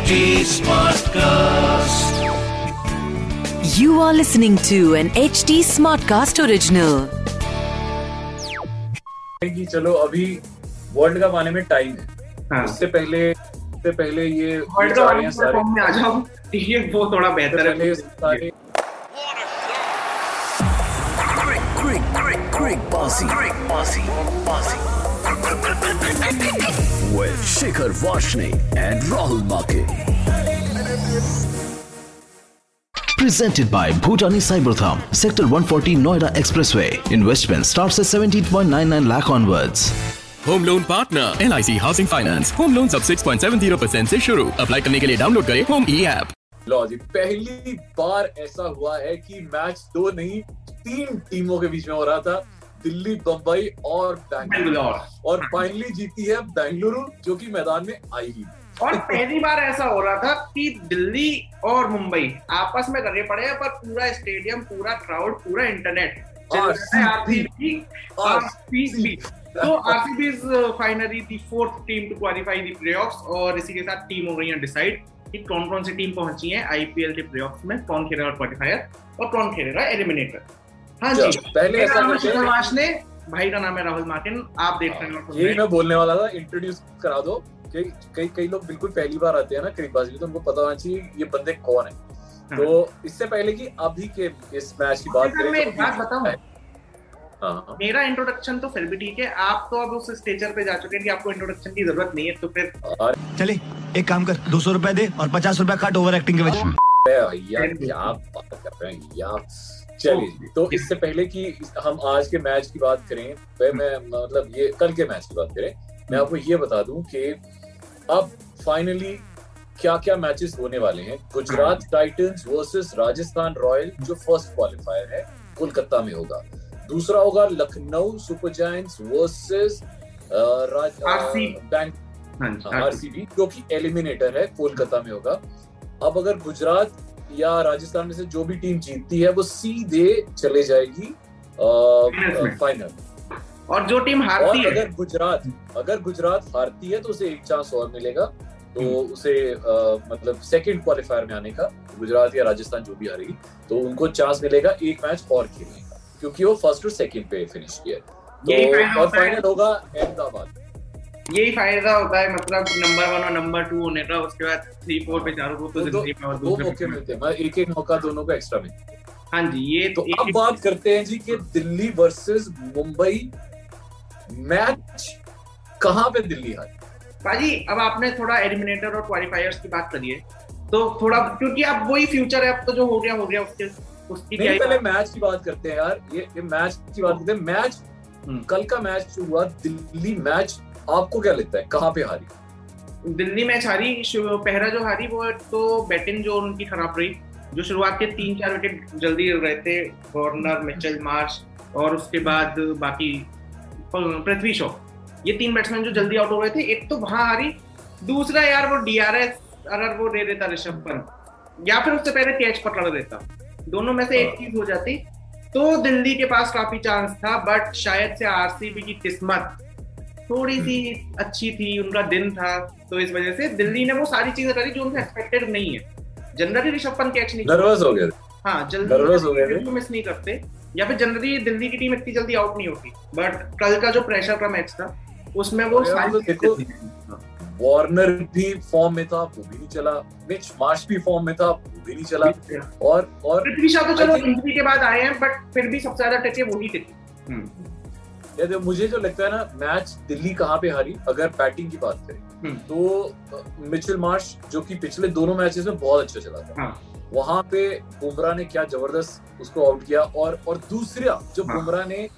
HD Smartcast. You are listening to an HD Smartcast original. कि चलो अभी world cup आने में टाइम है हाँ उससे पहले उससे पहले ये वर्ल्ड कप आने सारे फॉर्म में आ जाओ ये वो थोड़ा बेहतर है सारे Quick, quick, quick, bossy, quick, bossy, bossy. With Shikhar Vashne and Rahul Make. Presented by Bhutani Cybertham, Sector 140 Noida Expressway. Investment starts at 17.99 lakh onwards. Home loan partner L I C housing finance home loan सब 6.70 percent ऐसी शुरू apply करने के लिए download करें home ई app लो जी पहली बार ऐसा हुआ है कि मैच दो नहीं तीन टीमों के बीच में हो रहा था दिल्ली बम्बई और बेंगलुरु। और फाइनली जीती है बेंगलुरु जो कि मैदान में आई ही और पहली बार ऐसा हो रहा था कि दिल्ली और मुंबई आपस में लगे पड़े हैं पर पूरा स्टेडियम पूरा क्राउड पूरा इंटरनेट तो RCB is finally the fourth team to qualify the playoffs और इसी के साथ टीम हो गई है डिसाइड कि कौन कौन सी टीम पहुँची है आईपीएल के प्लेऑफ्स में कौन खेलेगा क्वालिफायर और कौन खेलेगा एलिमिनेटर हाँ जी। पहले मेरा ऐसा करते हैं। वाशने भाई का नाम है राहुल मार्टिन आप देख रहे हैं यही मैं बोलने वाला था इंट्रोड्यूस करा दो। कि कई कई लोग बिल्कुल पहली बार आते हैं ना क्रिकबाजी में तो उनको पता होना चाहिए ये बंदे कौन है। तो इससे पहले कि अभी के इस मैच की बात करें मैं तो एक बात बताऊँ। हाँ। हाँ मेरा इंट्रोडक्शन तो फिर भी ठीक है आप तो अब उस स्टेजर पे जा चुके हैं कि आपको इंट्रोडक्शन की ज़रूरत नहीं है तो फिर चले एक काम कर दो सौ रुपए दे और पचास रुपए काट ओवर एक्टिंग के वजह भैया क्या बात कर रहे हैं यार। चलिए तो इससे पहले कि हम आज के मैच की बात करें वह मैं मतलब ये कल के मैच की बात करें मैं आपको ये बता दूँ कि अब फाइनली क्या क्या मैचेस होने वाले हैं। Gujarat titans versus Rajasthan royal जो फ़र्स्ट क्वालिफायर है कोलकाता में होगा। दूसरा होगा Lucknow super giants versus bank RCB जो कि एलिमिनेटर है कोलकाता में होगा। अब अगर गुजरात या राजस्थान में से जो भी टीम जीतती है वो सीधे चले जाएगी फाइनल और जो टीम हारती और है। अगर गुजरात अगर गुजरात हारती है तो उसे एक चांस और मिलेगा। तो उसे अ, मतलब सेकंड क्वालिफायर में आने का गुजरात या राजस्थान जो भी हारेगी तो उनको चांस मिलेगा एक मैच और खेलने का क्योंकि वो फ़र्स्ट और सेकंड पे फिनिश किया तो और फाइनल होगा अहमदाबाद। यही फ़ायदा होता है मतलब नंबर वन और नंबर टू होने का उसके बाद थ्री फोर पे चारों को तो ज़िंदगी में और दो मौके मिलते हैं एक एक मौका दोनों को एक्स्ट्रा मिलता है। हाँ जी ये तो एक- अब बात करते हैं जी कि दिल्ली वर्सेस मुंबई मैच कहाँ पे दिल्ली हारी? पाजी अब आपने थोड़ा एलिमिनेटर और क्वालिफायर्स की बात करी है तो थोड़ा क्योंकि अब वही फ्यूचर है अब तो जो हो गया हो गया उसके उसकी नहीं पहले मैच की बात करते हैं यार ये, ये मैच की बात करते हैं। मैच हम्म। कल का मैच जो हुआ दिल्ली मैच आपको क्या लगता है कहाँ पे हारी? दिल्ली मैच हारी पहला जो हारी वो तो बैटिंग जो उनकी खराब रही जो शुरुआत के तीन चार विकेट जल्दी रहे थे वार्नर मिचेल मार्श और उसके बाद बाकी पृथ्वी शॉ। ये तीन बैट्समैन जो जल्दी आउट हो रहे थे एक तो वहाँ हारी दूसरा यार वो डीआरएस अगर वो दे देता ऋषभ पंत या फिर उससे पहले कैच पकड़ देता। दोनों में से एक चीज़ हो जाती। तो दिल्ली के पास काफ़ी चांस था बट शायद से आरसीबी की किस्मत थोड़ी सी अच्छी थी उनका दिन था तो इस वजह से दिल्ली ने वो सारी चीज़ें करी जो उनसे एक्सपेक्टेड नहीं है। जनरली ऋषभ पंत कैच नहीं नर्वस हो गए हाँ जल्दी हो थे। मिस नहीं करते। या फिर जनरली दिल्ली की टीम इतनी जल्दी आउट नहीं होती। बट कल का जो प्रेशर का मैच था उसमें वो थी। वार्नर भी फॉर्म में था वो भी नहीं चला। मिच मार्श भी फॉर्म में था वो भी नहीं चला। और और पृथ्वी शॉ तो चलो इंजरी के बाद आए हैं बट फिर भी सबसे ज़्यादा टचे वही टिके ये देखो, मुझे जो लगता है ना मैच दिल्ली कहाँ पे हारी अगर बैटिंग की बात करें हम्म। तो मिचेल मार्श जो कि पिछले दोनों मैचेस में बहुत अच्छा चला था हाँ। वहाँ पे बुमराह ने क्या ज़बरदस्त उसको आउट किया और और दूसरा जो हाँ। बुमराह ने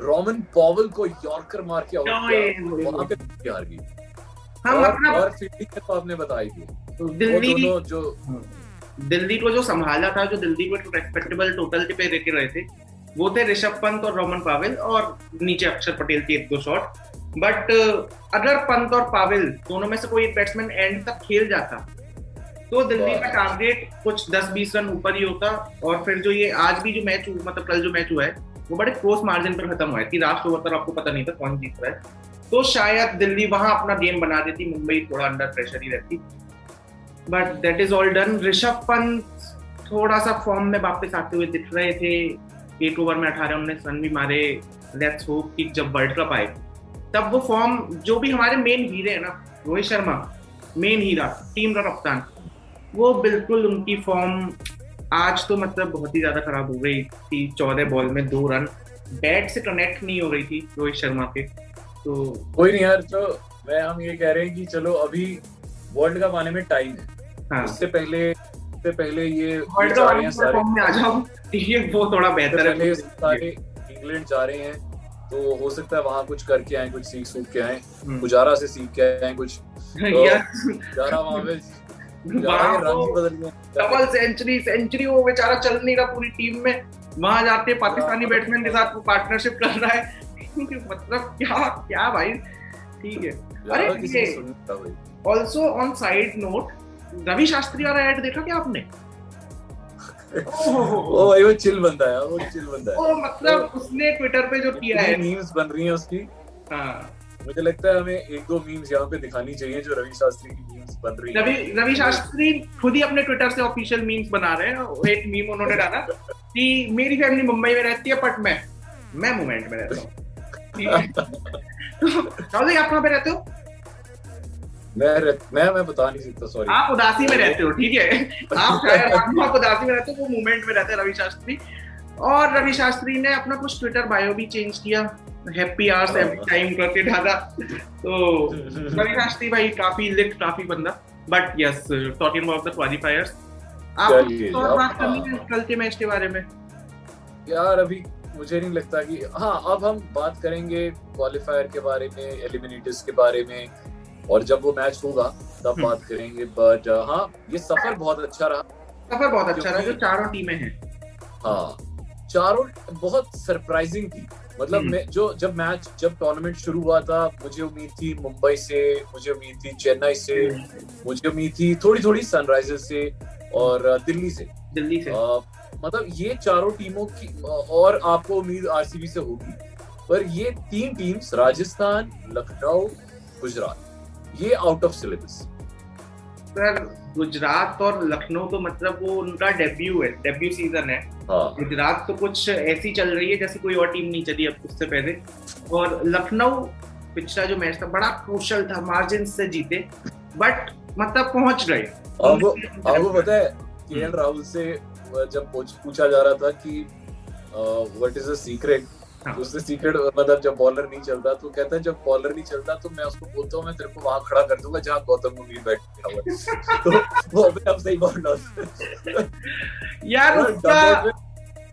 रोमन पॉवल को यॉर्कर मार के आउट किया वहाँ पे हार गई हम और, और फील्डिंग तो आपने बताई थी दिल्ली दोनों जो दिल्ली को जो संभाला था जो दिल्ली को रेस्पेक्टेबल टोटल पे लेके रहे थे वो थे ऋषभ पंत और रोमन पावेल और नीचे अक्षर पटेल के एक दो शॉट बट अगर पंत और पावेल दोनों में से कोई एक बैट्समैन एंड तक खेल जाता तो दिल्ली का टारगेट कुछ 10-20 रन ऊपर ही होता और फिर जो ये आज भी जो मैच मतलब कल जो मैच हुआ है वो बड़े क्लोज मार्जिन पर खत्म हुआ है कि लास्ट ओवर तक आपको पता नहीं था कौन जीत रहा है। तो शायद दिल्ली वहाँ अपना गेम बना देती मुंबई थोड़ा अंडर प्रेशर ही रहती। But that is all done Rishabh Pant थोड़ा सा फॉर्म में वापस आते हुए दिख रहे थे। एक ओवर में अठारह उन्नीस रन भी मारे। लेट्स होप कि जब वर्ल्ड कप आए तब वो फॉर्म जो भी हमारे मेन हीरे हैं ना रोहित शर्मा मेन हीरा टीम का कप्तान वो बिल्कुल उनकी फॉर्म आज तो मतलब बहुत ही ज़्यादा खराब हो गई थी। चौदह बॉल में दो रन। बैट से कनेक्ट नहीं हो रही थी रोहित शर्मा के। तो कोई नहीं यार तो मैं हम ये कह रहे हैं कि चलो अभी वर्ल्ड कप आने में टाइम है। हाँ। उससे पहले उससे पहले ये हैं वो थोड़ा बेहतर है। सारे इंग्लैंड जा रहे हैं तो हो सकता है वहाँ कुछ करके आए कुछ सीख सूख के आए हम्म। पुजारा से सीख के आए कुछ। पे ही डबल सेंचुरी सेंचुरी वो बेचारा चल नहीं रहा पूरी टीम में। वहाँ जाते पाकिस्तानी हाँ। बैट्समैन के साथ वो पार्टनरशिप कर रहा है। मतलब क्या क्या भाई? ठीक है। अरे also on side note Ravi Shastri वाला एड देखा क्या आपने? ओ भाई वो चिल बंदा है वो चिल बंदा है। ओ मतलब उसने ट्विटर पे जो किया है। मीम्स बन रही हैं उसकी। हाँ। मुझे लगता है हमें एक दो मीम्स यहाँ पे दिखानी चाहिए जो रवि शास्त्री की मीम्स बन रही हैं। रवि रवि शास्त्री खुद ही अपने ट्विटर से ऑफिशियल मीम्स बना रहे हैं। एक मीम उन्होंने डाला कि मेरी फैमिली मुंबई में रहती है बट मैं मैं मूवमेंट में रहता हूँ? तो आप कहाँ पे रहते हो? मैं मैं मैं बता नहीं सकता सॉरी आप उदासी में रहते हो ठीक है? आप शायद आप उदासी में रहते हो वो मूवमेंट में रहते हैं रवि शास्त्री। और रवि शास्त्री ने अपना कुछ ट्विटर बायो भी चेंज किया। हैप्पी आवर्स एवरी टाइम करके डाला। तो रवि शास्त्री भाई काफ़ी लिट काफ़ी बंदा। But yes talking about the qualifiers आप और बात करनी है। कल के मैच के बारे में? यार अभी मुझे नहीं लगता कि हाँ अब हम बात करेंगे क्वालिफायर के बारे में एलिमिनेटर्स के बारे में। और जब वो मैच होगा तब हम्म। बात करेंगे बट हाँ ये सफ़र बहुत अच्छा रहा। सफ़र बहुत अच्छा रहा जो चारों टीमें हैं। हाँ चारों बहुत सरप्राइजिंग थी। मतलब हम्म। मैं जो जब मैच जब टूर्नामेंट शुरू हुआ था मुझे उम्मीद थी मुंबई से मुझे उम्मीद थी चेन्नई से मुझे उम्मीद थी थोड़ी थोड़ी सनराइजर्स से और दिल्ली से। दिल्ली से। अ, मतलब ये चारों टीमों की और आपको उम्मीद आरसीबी से होगी। पर ये तीन टीम्स राजस्थान लखनऊ गुजरात। ये out of syllabus sir Gujarat और लखनऊ तो मतलब वो उनका डेब्यू है डेब्यू सीज़न है। हाँ। गुजरात तो कुछ ऐसी चल रही है जैसे कोई और टीम नहीं चली अब उससे पहले। और लखनऊ पिछला जो मैच था बड़ा क्रूशल था मार्जिन से जीते बट मतलब पहुँच गए। अब आपको पता है के राहुल से जब पूछा जा रहा था कि व्हाट इज़ द सीक्रेट हाँ। उससे सीक्रेट मतलब जब बॉलर नहीं चलता तो कहता है जब बॉलर नहीं चलता तो मैं उसको बोलता हूँ मैं तेरे को वहाँ खड़ा कर दूँगा जहाँ गौतम गंभीर बैठा हुआ है। तो वो अपने आप सही बॉल डाल यार उसका डबल पे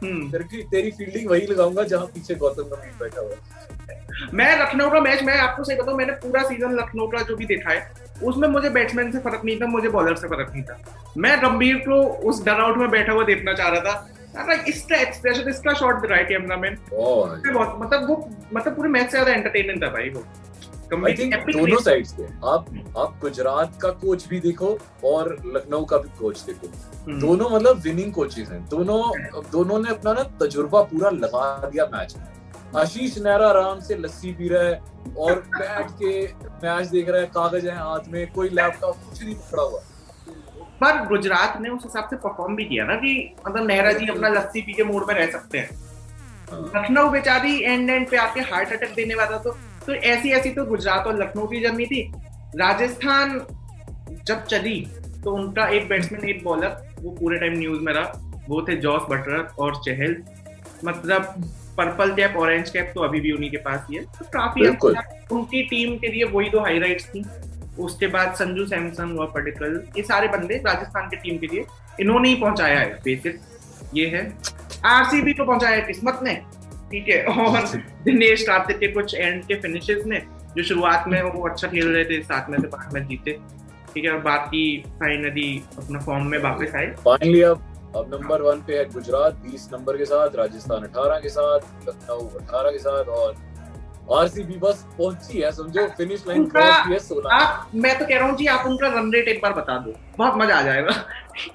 हम्म, तेरे तेरी फील्डिंग वही लगाऊँगा जहाँ पीछे गौतम गंभीर बैठा हुआ मैं लखनऊ का मैच मैं आपको सही बताऊँ मैंने पूरा सीज़न लखनऊ का जो भी देखा है उसमें मुझे बैट्समैन से फ़र्क नहीं था मुझे बॉलर से फ़र्क नहीं था। मैं गंभीर को उस डन आउट में बैठा हुआ देखना चाह रहा था इसका एक्सप्रेशन इसका शॉट बहुत मतलब वो मतलब पूरे मैच से ज़्यादा एंटरटेनमेंट था भाई वो। आई थिंक दोनों साइड्स पे आप आप गुजरात का कोच भी देखो और लखनऊ का भी कोच देखो। हम्म, दोनों मतलब विनिंग कोचेस हैं। दोनों दोनों ने अपना ना तजुर्बा पूरा लगा दिया मैच में। आशीष नेहरा आराम से लस्सी पी रहा है और बैठ के मैच देख रहा है कागज़ है हाथ में कोई लैपटॉप कुछ नहीं पकड़ा हुआ। पर गुजरात ने उस हिसाब से परफॉर्म भी किया ना कि मतलब नेहरा जी अपना लस्सी पी के मूड में रह सकते हैं। हाँ। लखनऊ बेचारी एंड एंड पे आके हार्ट अटैक देने वाला तो तो ऐसी ऐसी तो गुजरात और लखनऊ की जर्नी थी। राजस्थान जब चली तो उनका एक बैट्समैन एक बॉलर वो पूरे टाइम न्यूज़ में रहा। वो थे जॉस बटर और चहल मतलब पर्पल कैप ऑरेंज कैप तो अभी भी उन्हीं के पास ही है। तो काफ़ी अच्छा उनकी टीम के लिए वही दो हाईलाइट्स थी। उसके बाद संजू सैमसन हुआ पर्टिकल ये सारे बंदे राजस्थान की टीम के लिए इन्होंने ही पहुँचाया है बेसिक। ये है। आरसीबी को पहुँचाया है किस्मत ने ठीक है? और दिनेश कार्तिक के कुछ एंड के फिनिशेस ने जो शुरुआत में वो अच्छा खेल रहे थे सात में से पाँच मैच जीते। ठीक है और बाकी फाइनली अपना फॉर्म में वापस आए। फाइनली अब अब नंबर वन पे है गुजरात 20 नंबर के साथ राजस्थान 18 के साथ लखनऊ 18 के साथ और आरसीबी बस पहुँची है समझो? फिनिश लाइन क्रॉस की है 16 आप मैं तो कह रहा हूँ जी आप उनका रन रेट एक बार बता दो। बहुत मज़ा आ जाएगा।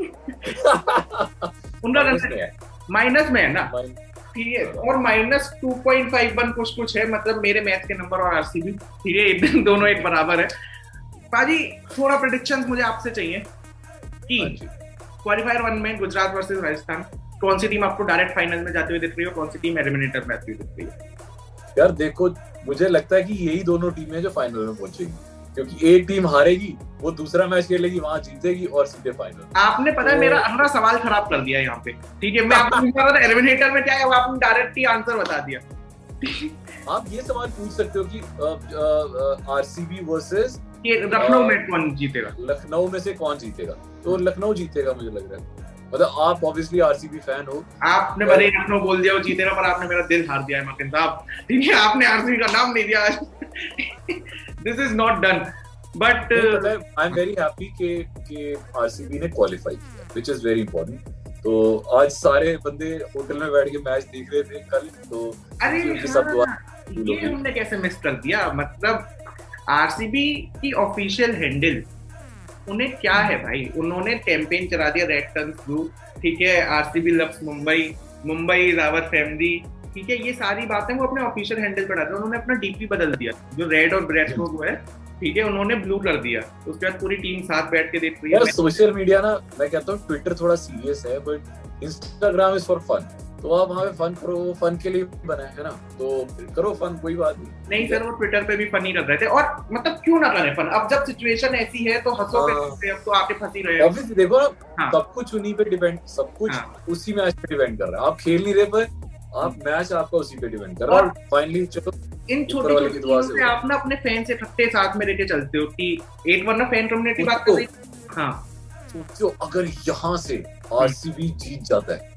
उनका रन है। माइनस में है ना? ठीक है और minus two point five one कुछ कुछ है मतलब मेरे मैच के नंबर और आरसीबी ठीक है दोनों एक बराबर है। पाजी थोड़ा प्रिडिक्शंस मुझे आपसे चाहिए कि हाँ क्वालिफायर वन में गुजरात वर्सेस राजस्थान कौन सी टीम आपको डायरेक्ट फाइनल में जाते हुए दिख रही है और कौन सी टीम एलिमिनेटर में आती हुई दिख रही है? यार देखो मुझे लगता है कि यही दोनों टीमें जो फाइनल में पहुंचेगी। क्योंकि एक टीम हारेगी वो दूसरा मैच खेलेगी वहाँ जीतेगी और सीधे फाइनल आपने पता है तो- मेरा हमारा सवाल खराब कर दिया यहाँ पे। ठीक है मैं आपको पूछ रहा था एलिमिनेटर में क्या है वो आपने डायरेक्ट ही आंसर बता दिया। आप ये सवाल पूछ सकते हो कि आरसीबी वर्सेस लखनऊ में कौन जीतेगा? लखनऊ में से कौन जीतेगा? तो लखनऊ जीतेगा मुझे लग रहा है। मतलब आप ऑब्वियसली आरसीबी फ़ैन हो। आपने भले ही लखनऊ बोल दिया वो जीतेगा पर आपने मेरा दिल हार दिया है मकिन साहब। ठीक है आपने आरसीबी का नाम नहीं दिया this is not done but I am very happy कि कि आरसीबी ने क्वालिफाई किया व्हिच इज़ वेरी इंपॉर्टेंट तो आज सारे बंदे होटल में बैठ के मैच देख रहे थे कल तो अरे उनकी सब दुआ हाँ, ये हमने कैसे मिस कर दिया? मतलब आरसीबी की ऑफिशियल हैंडल उन्हें क्या है भाई? उन्होंने कैंपेन चला दिया रेड टर्न्स ब्लू ठीक है? RCB loves Mumbai Mumbai our family ठीक है? ये सारी बातें वो अपने ऑफिशियल हैंडल पर डालते उन्होंने अपना डीपी बदल दिया, जो रेड और ब्लैक को है, ठीक है? उन्होंने ब्लू कर दिया। उसके बाद पूरी टीम साथ बैठ के देख रही है सोशल मीडिया ना, मैं कहता हूँ ट्विटर थोड़ा सीरियस है but Instagram is for fun तो आप वहाँ पे फन करो वो फन के लिए बना है ना? तो करो फन कोई बात नहीं। नहीं सर वो ट्विटर पे भी फनी कर रहे थे। और मतलब क्यों ना करें फन अब जब सिचुएशन ऐसी है तो हंसो हाँ। पे अब तो आके फंसी रहे हो। ऑब्वियसली देखो ना हाँ। सब कुछ उन्हीं पे डिपेंड सब कुछ हाँ। उसी मैच पे डिपेंड कर रहा है। आप खेल नहीं रहे पर आप मैच आपका उसी पे डिपेंड कर रहा है। और फाइनली चलो इन छोटी छोटी चीज़ों से से आप ना अपने फ़ैन से इकट्ठे साथ में लेके चलते हो कि एक वरना फ़ैन कम्युनिटी बात कर हाँ। सोचो अगर यहाँ से आरसीबी जीत जाता है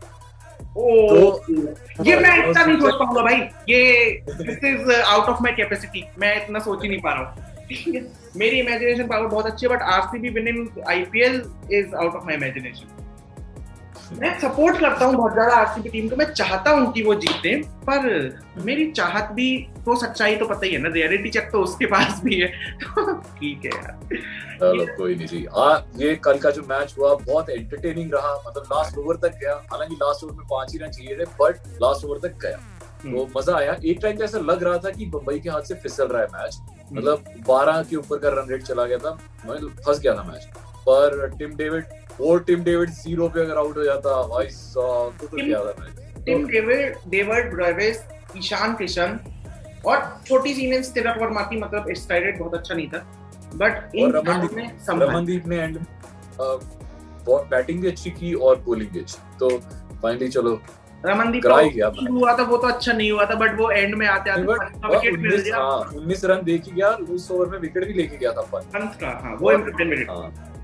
तो ये मैं इतना नहीं सोच पाऊँगा भाई। ये this is out of my capacity मैं इतना सोच ही नहीं पा रहा हूँ। मेरी इमेजिनेशन पावर बहुत अच्छी है but RCB winning IPL is out of my imagination मैं सपोर्ट करता हूँ बहुत ज़्यादा आरसीबी टीम को। मैं चाहता हूँ कि वो जीते पर मेरी चाहत भी तो सच्चाई तो पता ही है ना रियलिटी चेक तो उसके पास भी है। तो ठीक है यार। चलो कोई नहीं जी। आ, ये कल का जो मैच हुआ बहुत एंटरटेनिंग रहा। मतलब लास्ट ओवर तक गया। हालाँकि लास्ट ओवर में पाँच ही रन चाहिए थे बट लास्ट ओवर तक गया। तो मज़ा आया। एक टाइम ऐसा लग रहा था कि मुंबई के हाथ से फिसल रहा है मैच मतलब 12 के ऊपर का रन रेट चला गया था। मैं फंस गया था मैच पर टिम डेविड और टिम डेविड ज़ीरो पे अगर आउट हो जाता भाई साहब तो, तो क्या था Tim David David Brevis Ishan Kishan और छोटी सी इनिंग्स तिलक वर्मा की मतलब स्ट्राइक बहुत अच्छा नहीं था। बट इन ने। रमनदीप ने एंड बहुत बैटिंग भी अच्छी की और बॉलिंग भी अच्छी। तो फाइनली चलो रमनदीप ही हुआ था वो तो अच्छा नहीं हुआ था बट वो एंड में आते आते हाँ, विकेट मिल गया। हाँ, 19 रन दे के गया उस ओवर में विकेट भी लेके गया था पंत का हाँ वो हाँ।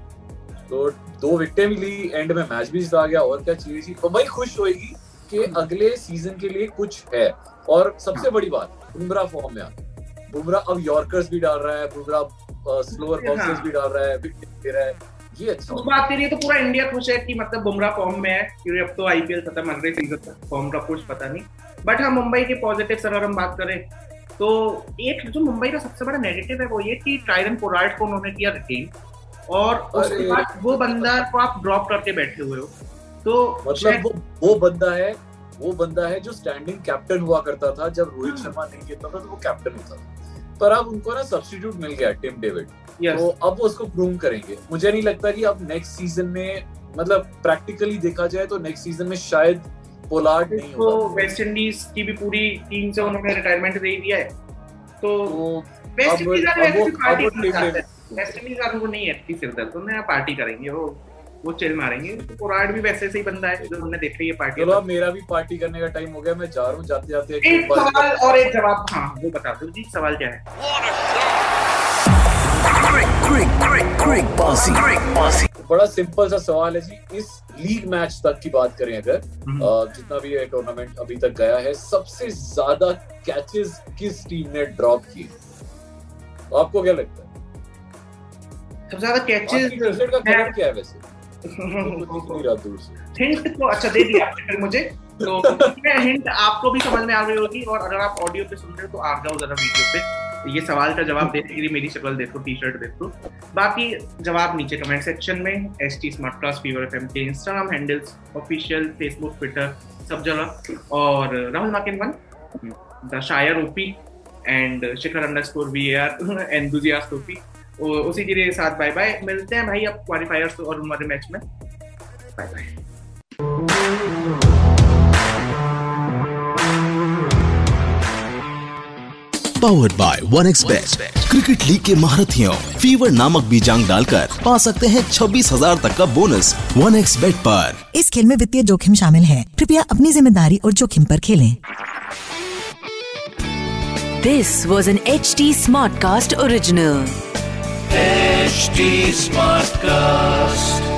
तो दो विकेटें भी ली एंड में मैच भी जिता गया और क्या चाहिए थी? भाई खुश होएगी कि अगले सीज़न के लिए कुछ है। और सबसे बड़ी बात बुमराह फॉर्म में आ बुमराह अब यॉर्कर्स भी डाल रहा है बुमराह स्लोअर हाँ। बाउंसर्स भी डाल रहा है विकेट दे रहा है। ये अच्छा उस बात के लिए तो पूरा इंडिया खुश है कि मतलब बुमराह फॉर्म में है क्योंकि अब तो आईपीएल खत्म अगले सीज़न तक फॉर्म का कुछ पता नहीं। बट हाँ मुंबई के पॉजिटिव अगर हम बात करें तो एक जो मुंबई का सबसे बड़ा नेगेटिव है वो ये कि ट्राइडन पोरार्ड को उन्होंने किया रिटेन और उसके बाद वो बंदा को आप ड्रॉप करके बैठे हुए हो। तो मतलब वो वो बंदा है वो बंदा है जो स्टैंडिंग कैप्टन हुआ करता था जब रोहित हाँ। शर्मा नहीं खेलता था तो वो कैप्टन होता था। पर अब उनको ना सब्स्टिट्यूट मिल गया टिम डेविड Yes. तो अब वो उसको ग्रूम करेंगे। मुझे नहीं लगता कि अब नेक्स्ट सीज़न में मतलब प्रैक्टिकली देखा जाए तो नेक्स्ट सीज़न में शायद पोलार्ड नहीं तो होगा। वेस्ट इंडीज की भी पूरी टीम से उन्होंने रिटायरमेंट दे दिया है। तो तो वेस्ट इंडीज हैं वेस्ट इंडीज वालों को नहीं है इतनी सिरदर्द उन्हें पार्टी करेंगे वो वो चिल मारेंगे। तो भी वैसे ही बंदा है जो उन्होंने देखा ये पार्टी चलो मेरा भी पार्टी करने का टाइम हो गया मैं जा रहा हूँ जाते जाते एक एक सवाल और एक जवाब। हाँ वो बता दो जी सवाल क्या है. बड़ा सिंपल सा सवाल है जी। इस लीग मैच तक की बात करें अगर हम्म। जितना भी ये टूर्नामेंट अभी तक गया है सबसे ज़्यादा कैचेस किस टीम ने ड्रॉप किए? आपको क्या लगता है? सबसे ज़्यादा कैचेस का क्या है वैसे हिंट तो अच्छा दे दिया फिर मुझे तो मैं हिंट आपको भी समझ में आ रही होगी और अगर आप ऑडियो पे सुन रहे हो तो आ जाओ जरा वीडियो पे ये सवाल का जवाब देने के लिए मेरी शक्ल देखो टी शर्ट देखो बाकी जवाब नीचे कमेंट सेक्शन में S T smart class fever F M के Instagram handles official Facebook Twitter सब जगह और राहुल माकिन वन द शायर OP and Shikhar underscore we are enthusiast OP उसी के लिए साथ बाय बाय मिलते हैं भाई अब क्वालिफायर्स और हमारे मैच में. Bye bye powered by one cricket league के महारथियों फीवर नामक बीजांग डालकर पा सकते हैं छब्बीस हज़ार तक का बोनस वन एक्स बेट पर. इस खेल में वित्तीय जोखिम शामिल है। कृपया अपनी ज़िम्मेदारी और जोखिम पर खेलें। This was an H was Smartcast Smartcast original. HD Smartcast.